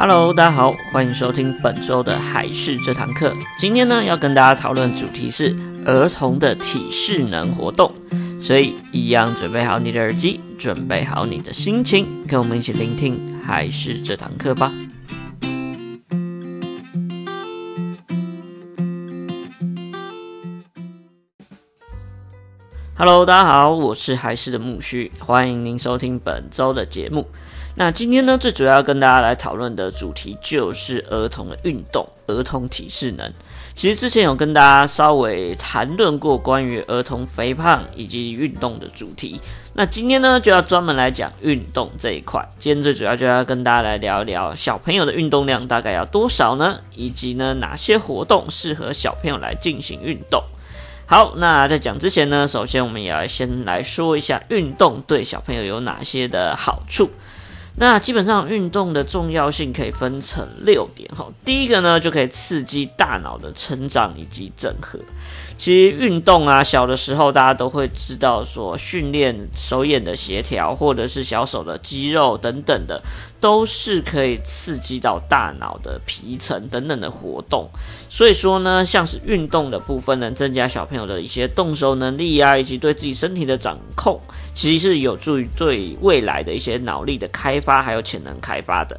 Hello，大家好，欢迎收听本周的海事这堂课。今天呢，要跟大家讨论主题是儿童的体适能活动，所以一样准备好你的耳机，准备好你的心情，跟我们一起聆听海事这堂课吧。Hello，大家好，我是海事的木须，欢迎您收听本周的节目。那今天呢，最主要跟大家来讨论的主题就是儿童的运动，儿童体适能。其实之前有跟大家稍微谈论过关于儿童肥胖以及运动的主题。那今天呢，就要专门来讲运动这一块。今天最主要就要跟大家来聊一聊小朋友的运动量大概要多少呢？以及呢，哪些活动适合小朋友来进行运动？好，那在讲之前呢，首先我们也要先来说一下运动对小朋友有哪些的好处。那基本上运动的重要性可以分成六点哈。第一个呢，就可以刺激大脑的成长以及整合。其实运动啊，小的时候大家都会知道说，训练手眼的协调，或者是小手的肌肉等等的。都是可以刺激到大脑的皮层等等的活动，所以说呢，像是运动的部分能增加小朋友的一些动手能力啊，以及对自己身体的掌控，其实是有助于对未来的一些脑力的开发还有潜能开发的。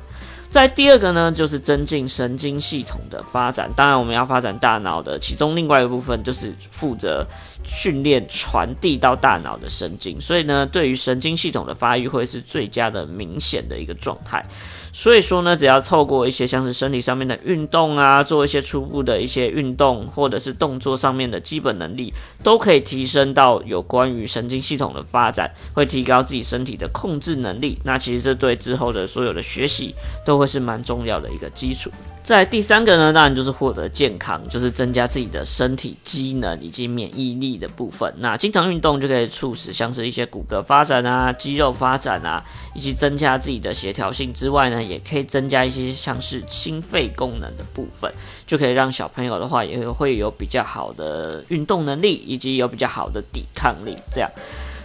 在第二个呢，就是增进神经系统的发展。当然，我们要发展大脑的其中另外一个部分，就是负责训练传递到大脑的神经。所以呢，对于神经系统的发育，会是最佳的明显的一个状态。所以说呢，只要透过一些像是身体上面的运动啊，做一些初步的一些运动，或者是动作上面的基本能力，都可以提升到有关于神经系统的发展，会提高自己身体的控制能力。那其实这对之后的所有的学习都会是蛮重要的一个基础。在第三个呢，当然就是获得健康，就是增加自己的身体机能以及免疫力的部分。那经常运动就可以促使像是一些骨骼发展啊、肌肉发展啊，以及增加自己的协调性之外呢，也可以增加一些像是心肺功能的部分，就可以让小朋友的话也会有比较好的运动能力，以及有比较好的抵抗力，这样。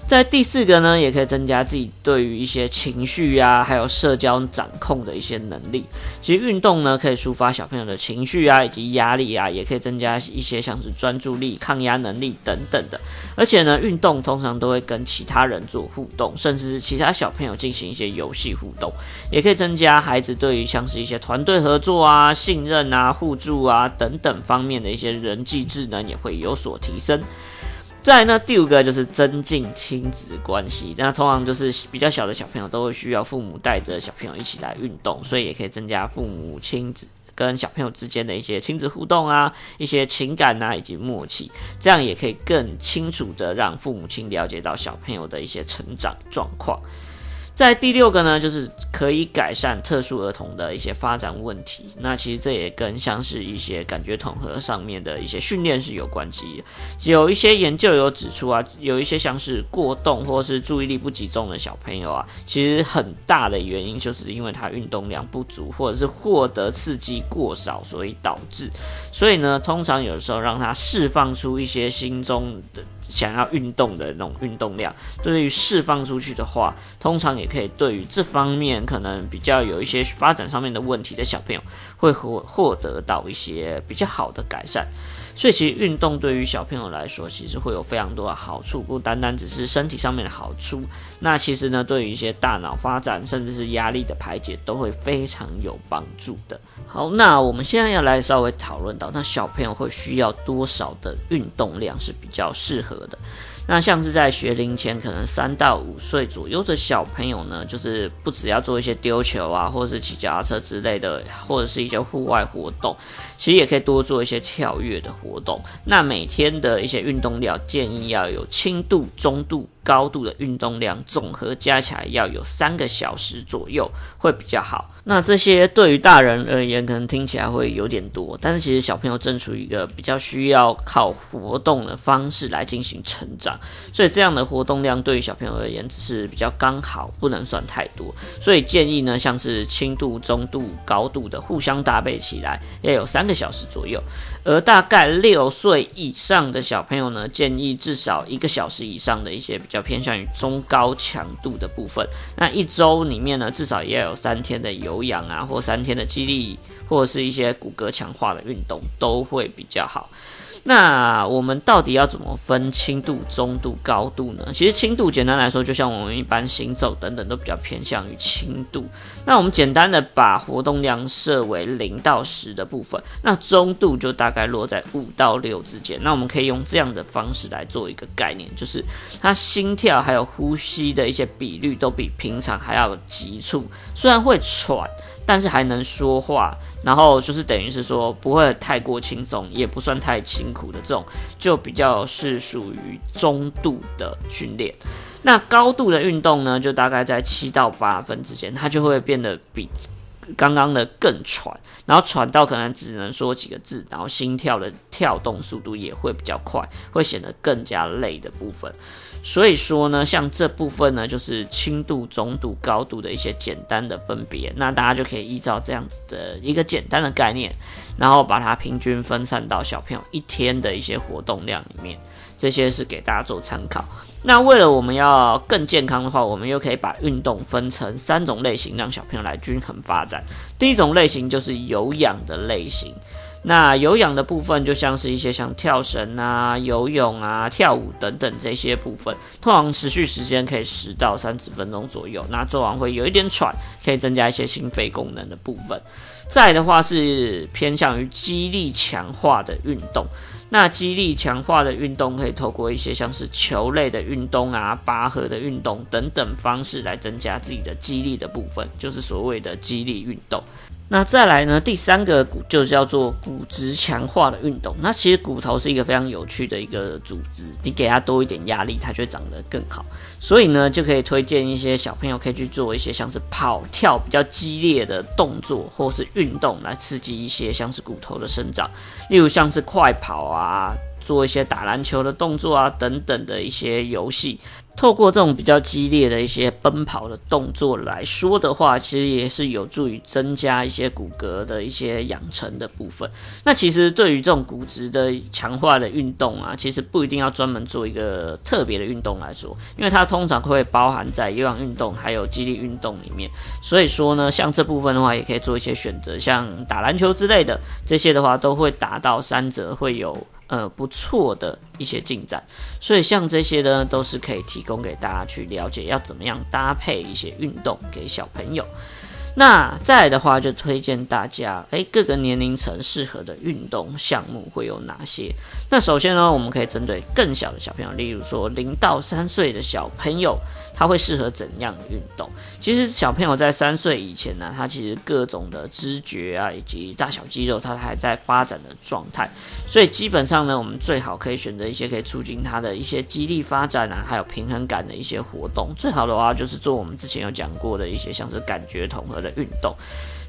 在第四个呢，也可以增加自己对于一些情绪啊，还有社交掌控的一些能力。其实运动呢，可以抒发小朋友的情绪啊，以及压力啊，也可以增加一些像是专注力、抗压能力等等的。而且呢，运动通常都会跟其他人做互动，甚至是其他小朋友进行一些游戏互动，也可以增加孩子对于像是一些团队合作啊、信任啊、互助啊等等方面的一些人际智能也会有所提升。再来呢，第五个就是增进亲子关系。那通常就是比较小的小朋友都会需要父母带着小朋友一起来运动，所以也可以增加父母亲子跟小朋友之间的一些亲子互动啊，一些情感啊以及默契，这样也可以更清楚的让父母亲了解到小朋友的一些成长状况。在第六个呢，就是可以改善特殊儿童的一些发展问题。那其实这也跟像是一些感觉统合上面的一些训练是有关系的。有一些研究有指出啊，有一些像是过动或是注意力不集中的小朋友啊，其实很大的原因就是因为他运动量不足，或者是获得刺激过少，所以导致。所以呢，通常有时候让他释放出一些心中的。想要运动的那种运动量，对于释放出去的话，通常也可以对于这方面可能比较有一些发展上面的问题的小朋友，会获获得到一些比较好的改善。所以其实运动对于小朋友来说，其实会有非常多的好处，不单单只是身体上面的好处。那其实呢，对于一些大脑发展，甚至是压力的排解，都会非常有帮助的。好，那我们现在要来稍微讨论到，那小朋友会需要多少的运动量是比较适合的？那像是在学龄前，可能三到五岁左右的小朋友呢，就是不只要做一些丢球啊，或者是骑脚踏车之类的，或者是一些户外活动，其实也可以多做一些跳跃的活动。那每天的一些运动量，建议要有轻度、中度。高度的运动量总和加起来要有三个小时左右会比较好。那这些对于大人而言可能听起来会有点多，但是其实小朋友正处于一个比较需要靠活动的方式来进行成长，所以这样的活动量对于小朋友而言只是比较刚好，不能算太多。所以建议呢，像是轻度、中度、高度的互相搭配起来要有三个小时左右。而大概六岁以上的小朋友呢，建议至少一个小时以上的一些比较。偏向于中高强度的部分。那一周里面呢，至少也要有三天的有氧啊，或三天的肌力，或者是一些骨骼强化的运动，都会比较好。那我们到底要怎么分轻度、中度、高度呢？其实轻度简单来说，就像我们一般行走等等都比较偏向于轻度。那我们简单的把活动量设为零到十的部分，那中度就大概落在五到六之间。那我们可以用这样的方式来做一个概念，就是它心跳还有呼吸的一些比率都比平常还要急促，虽然会喘。但是还能说话，然后就是等于是说不会太过轻松，也不算太辛苦的这种，就比较是属于中度的训练。那高度的运动呢，就大概在七到八分之间，它就会变得比刚刚的更喘，然后喘到可能只能说几个字，然后心跳的跳动速度也会比较快，会显得更加累的部分。所以说呢，像这部分呢，就是轻度、中度、高度的一些简单的分别。那大家就可以依照这样子的一个简单的概念，然后把它平均分散到小朋友一天的一些活动量里面。这些是给大家做参考。那为了我们要更健康的话，我们又可以把运动分成三种类型，让小朋友来均衡发展。第一种类型就是有氧的类型。那有氧的部分，就像是一些像跳绳啊、游泳啊、跳舞等等这些部分，通常持续时间可以十到三十分钟左右。那做完会有一点喘，可以增加一些心肺功能的部分。再的话是偏向于肌力强化的运动。那肌力强化的运动可以透过一些像是球类的运动啊、拔河的运动等等方式来增加自己的肌力的部分，就是所谓的肌力运动。那再来呢，第三个骨就是叫做骨质强化的运动。那其实骨头是一个非常有趣的一个组织，你给它多一点压力，它就长得更好。所以呢，就可以推荐一些小朋友可以去做一些像是跑跳比较激烈的动作或是运动，来刺激一些像是骨头的生长。例如像是快跑啊，做一些打篮球的动作啊等等的一些游戏。透过这种比较激烈的一些奔跑的动作来说的话，其实也是有助于增加一些骨骼的一些养成的部分。那其实对于这种骨质的强化的运动啊，其实不一定要专门做一个特别的运动来说，因为它通常会包含在有氧运动还有肌力运动里面。所以说呢，像这部分的话，也可以做一些选择，像打篮球之类的这些的话，都会达到三者会有。呃，不错的一些进展，所以像这些呢，都是可以提供给大家去了解，要怎么样搭配一些运动给小朋友。那再来的话，就推荐大家，诶，各个年龄层适合的运动项目会有哪些？那首先呢，我们可以针对更小的小朋友，例如说零到三岁的小朋友。他会适合怎样的运动？其实小朋友在三岁以前呢，他其实各种的知觉啊，以及大小肌肉，他还在发展的状态。所以基本上呢，我们最好可以选择一些可以促进他的一些肌力发展啊，还有平衡感的一些活动。最好的话就是做我们之前有讲过的一些像是感觉统合的运动。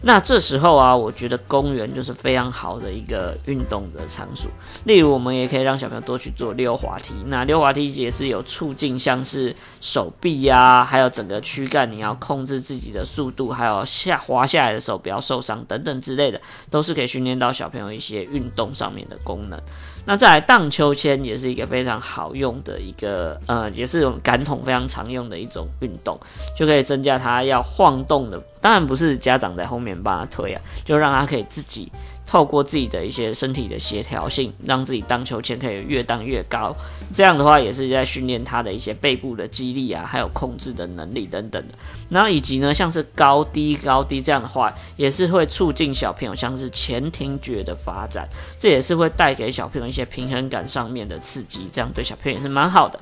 那这时候啊，我觉得公园就是非常好的一个运动的场所。例如，我们也可以让小朋友多去做溜滑梯。那溜滑梯也是有促进像是手臂呀，还有整个躯干，你要控制自己的速度，还有下滑下来的时候不要受伤等等之类的，都是可以训练到小朋友一些运动上面的功能。那再来荡秋千也是一个非常好用的一个，呃，也是用感统非常常用的一种运动，就可以增加他要晃动的。当然不是家长在后面帮他推啊，就让他可以自己透过自己的一些身体的协调性，让自己荡秋千可以越荡越高。这样的话也是在训练他的一些背部的肌力啊，还有控制的能力等等的。然后以及呢，像是高低高低这样的话，也是会促进小朋友像是前庭觉的发展，这也是会带给小朋友一些平衡感上面的刺激，这样对小朋友也是蛮好的。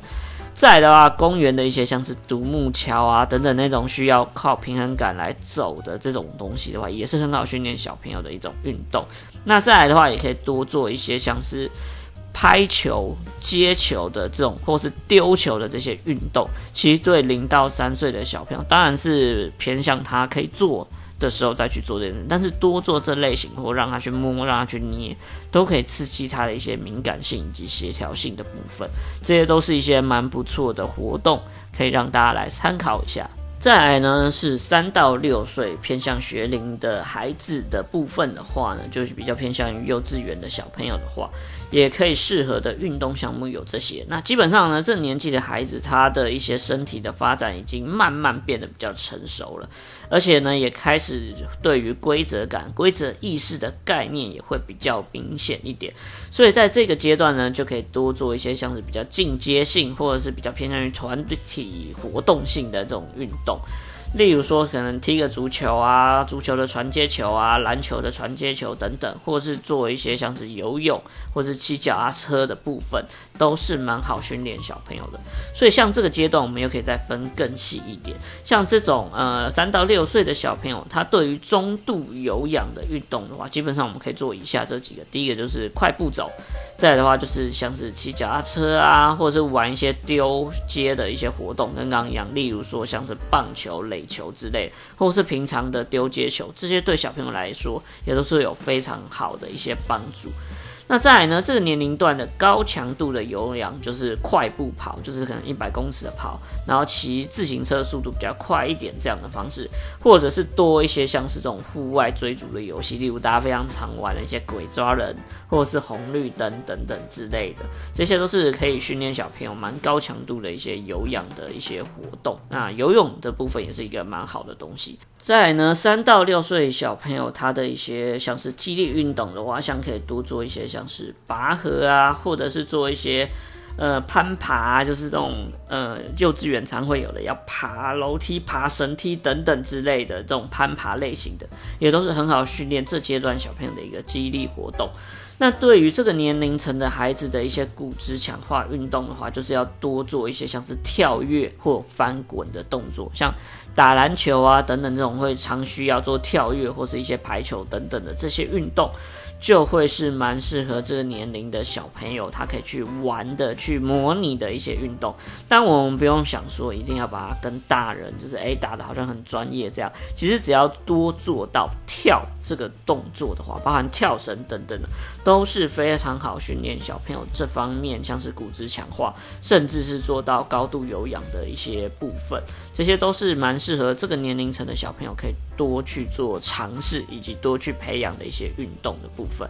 再的话，公园的一些像是独木桥啊等等那种需要靠平衡感来走的这种东西的话，也是很好训练小朋友的一种运动。那再来的话，也可以多做一些像是拍球、接球的这种，或是丢球的这些运动。其实对零到三岁的小朋友，当然是偏向他可以做。的时候再去做这件事，但是多做这类型，或让他去摸，让他去捏，都可以刺激他的一些敏感性以及协调性的部分。这些都是一些蛮不错的活动，可以让大家来参考一下。再来呢，是三到六岁偏向学龄的孩子的部分的话呢，就是比较偏向于幼稚园的小朋友的话。也可以适合的运动项目有这些。那基本上呢，这年纪的孩子，他的一些身体的发展已经慢慢变得比较成熟了，而且呢，也开始对于规则感、规则意识的概念也会比较明显一点。所以在这个阶段呢，就可以多做一些像是比较进阶性，或者是比较偏向于团体活动性的这种运动。例如说，可能踢个足球啊，足球的传接球啊，篮球的传接球等等，或是做一些像是游泳或是骑脚踏车的部分，都是蛮好训练小朋友的。所以，像这个阶段，我们又可以再分更细一点。像这种呃三到六岁的小朋友，他对于中度有氧的运动的话，基本上我们可以做以下这几个。第一个就是快步走，再来的话就是像是骑脚踏车啊，或者是玩一些丢接的一些活动，跟刚刚一样。例如说像是棒球类。球之类，或是平常的丢接球，这些对小朋友来说也都是有非常好的一些帮助。那再来呢，这个年龄段的高强度的有氧就是快步跑，就是可能一百公尺的跑，然后骑自行车速度比较快一点这样的方式，或者是多一些像是这种户外追逐的游戏，例如大家非常常玩的一些鬼抓人，或者是红绿灯等等之类的，这些都是可以训练小朋友蛮高强度的一些有氧的一些活动。那游泳的部分也是一个蛮好的东西。再来呢，三到六岁小朋友他的一些像是激烈运动的话，像可以多做一些像是拔河啊，或者是做一些呃攀爬啊，就是这种呃幼稚园常会有的要爬楼梯、爬绳梯等等之类的这种攀爬类型的，也都是很好训练这阶段小朋友的一个肌力活动。那对于这个年龄层的孩子的一些骨质强化运动的话，就是要多做一些像是跳跃或翻滚的动作，像。打篮球啊，等等，这种会常需要做跳跃或是一些排球等等的这些运动。就会是蛮适合这个年龄的小朋友，他可以去玩的、去模拟的一些运动。但我们不用想说一定要把它跟大人就是诶打得好像很专业这样。其实只要多做到跳这个动作的话，包含跳绳等等的，都是非常好训练小朋友这方面，像是骨质强化，甚至是做到高度有氧的一些部分。这些都是蛮适合这个年龄层的小朋友可以多去做尝试，以及多去培养的一些运动的部分。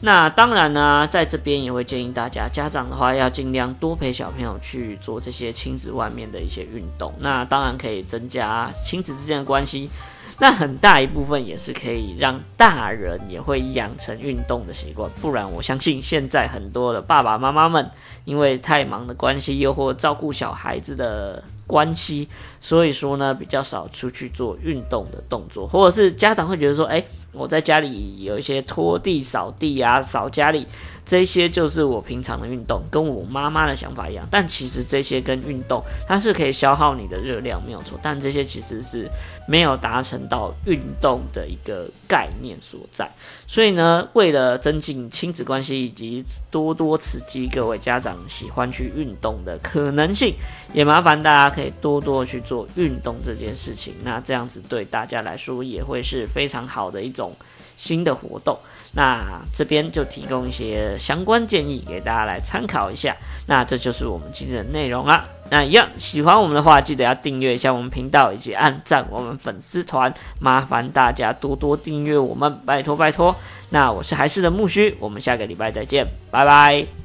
那当然呢，在这边也会建议大家，家长的话要尽量多陪小朋友去做这些亲子外面的一些运动。那当然可以增加亲子之间的关系。那很大一部分也是可以让大人也会养成运动的习惯。不然，我相信现在很多的爸爸妈妈们，因为太忙的关系，又或照顾小孩子的关系，所以说呢，比较少出去做运动的动作，或者是家长会觉得说，诶。我在家里有一些拖地、扫地啊，扫家里。这些就是我平常的运动，跟我妈妈的想法一样。但其实这些跟运动，它是可以消耗你的热量，没有错。但这些其实是没有达成到运动的一个概念所在。所以呢，为了增进亲子关系以及多多刺激各位家长喜欢去运动的可能性，也麻烦大家可以多多去做运动这件事情。那这样子对大家来说也会是非常好的一种新的活动。那这边就提供一些相关建议给大家来参考一下。那这就是我们今天的内容啦。那一样喜欢我们的话，记得要订阅一下我们频道以及按赞我们粉丝团。麻烦大家多多订阅我们，拜托拜托。那我是还是的木须，我们下个礼拜再见，拜拜。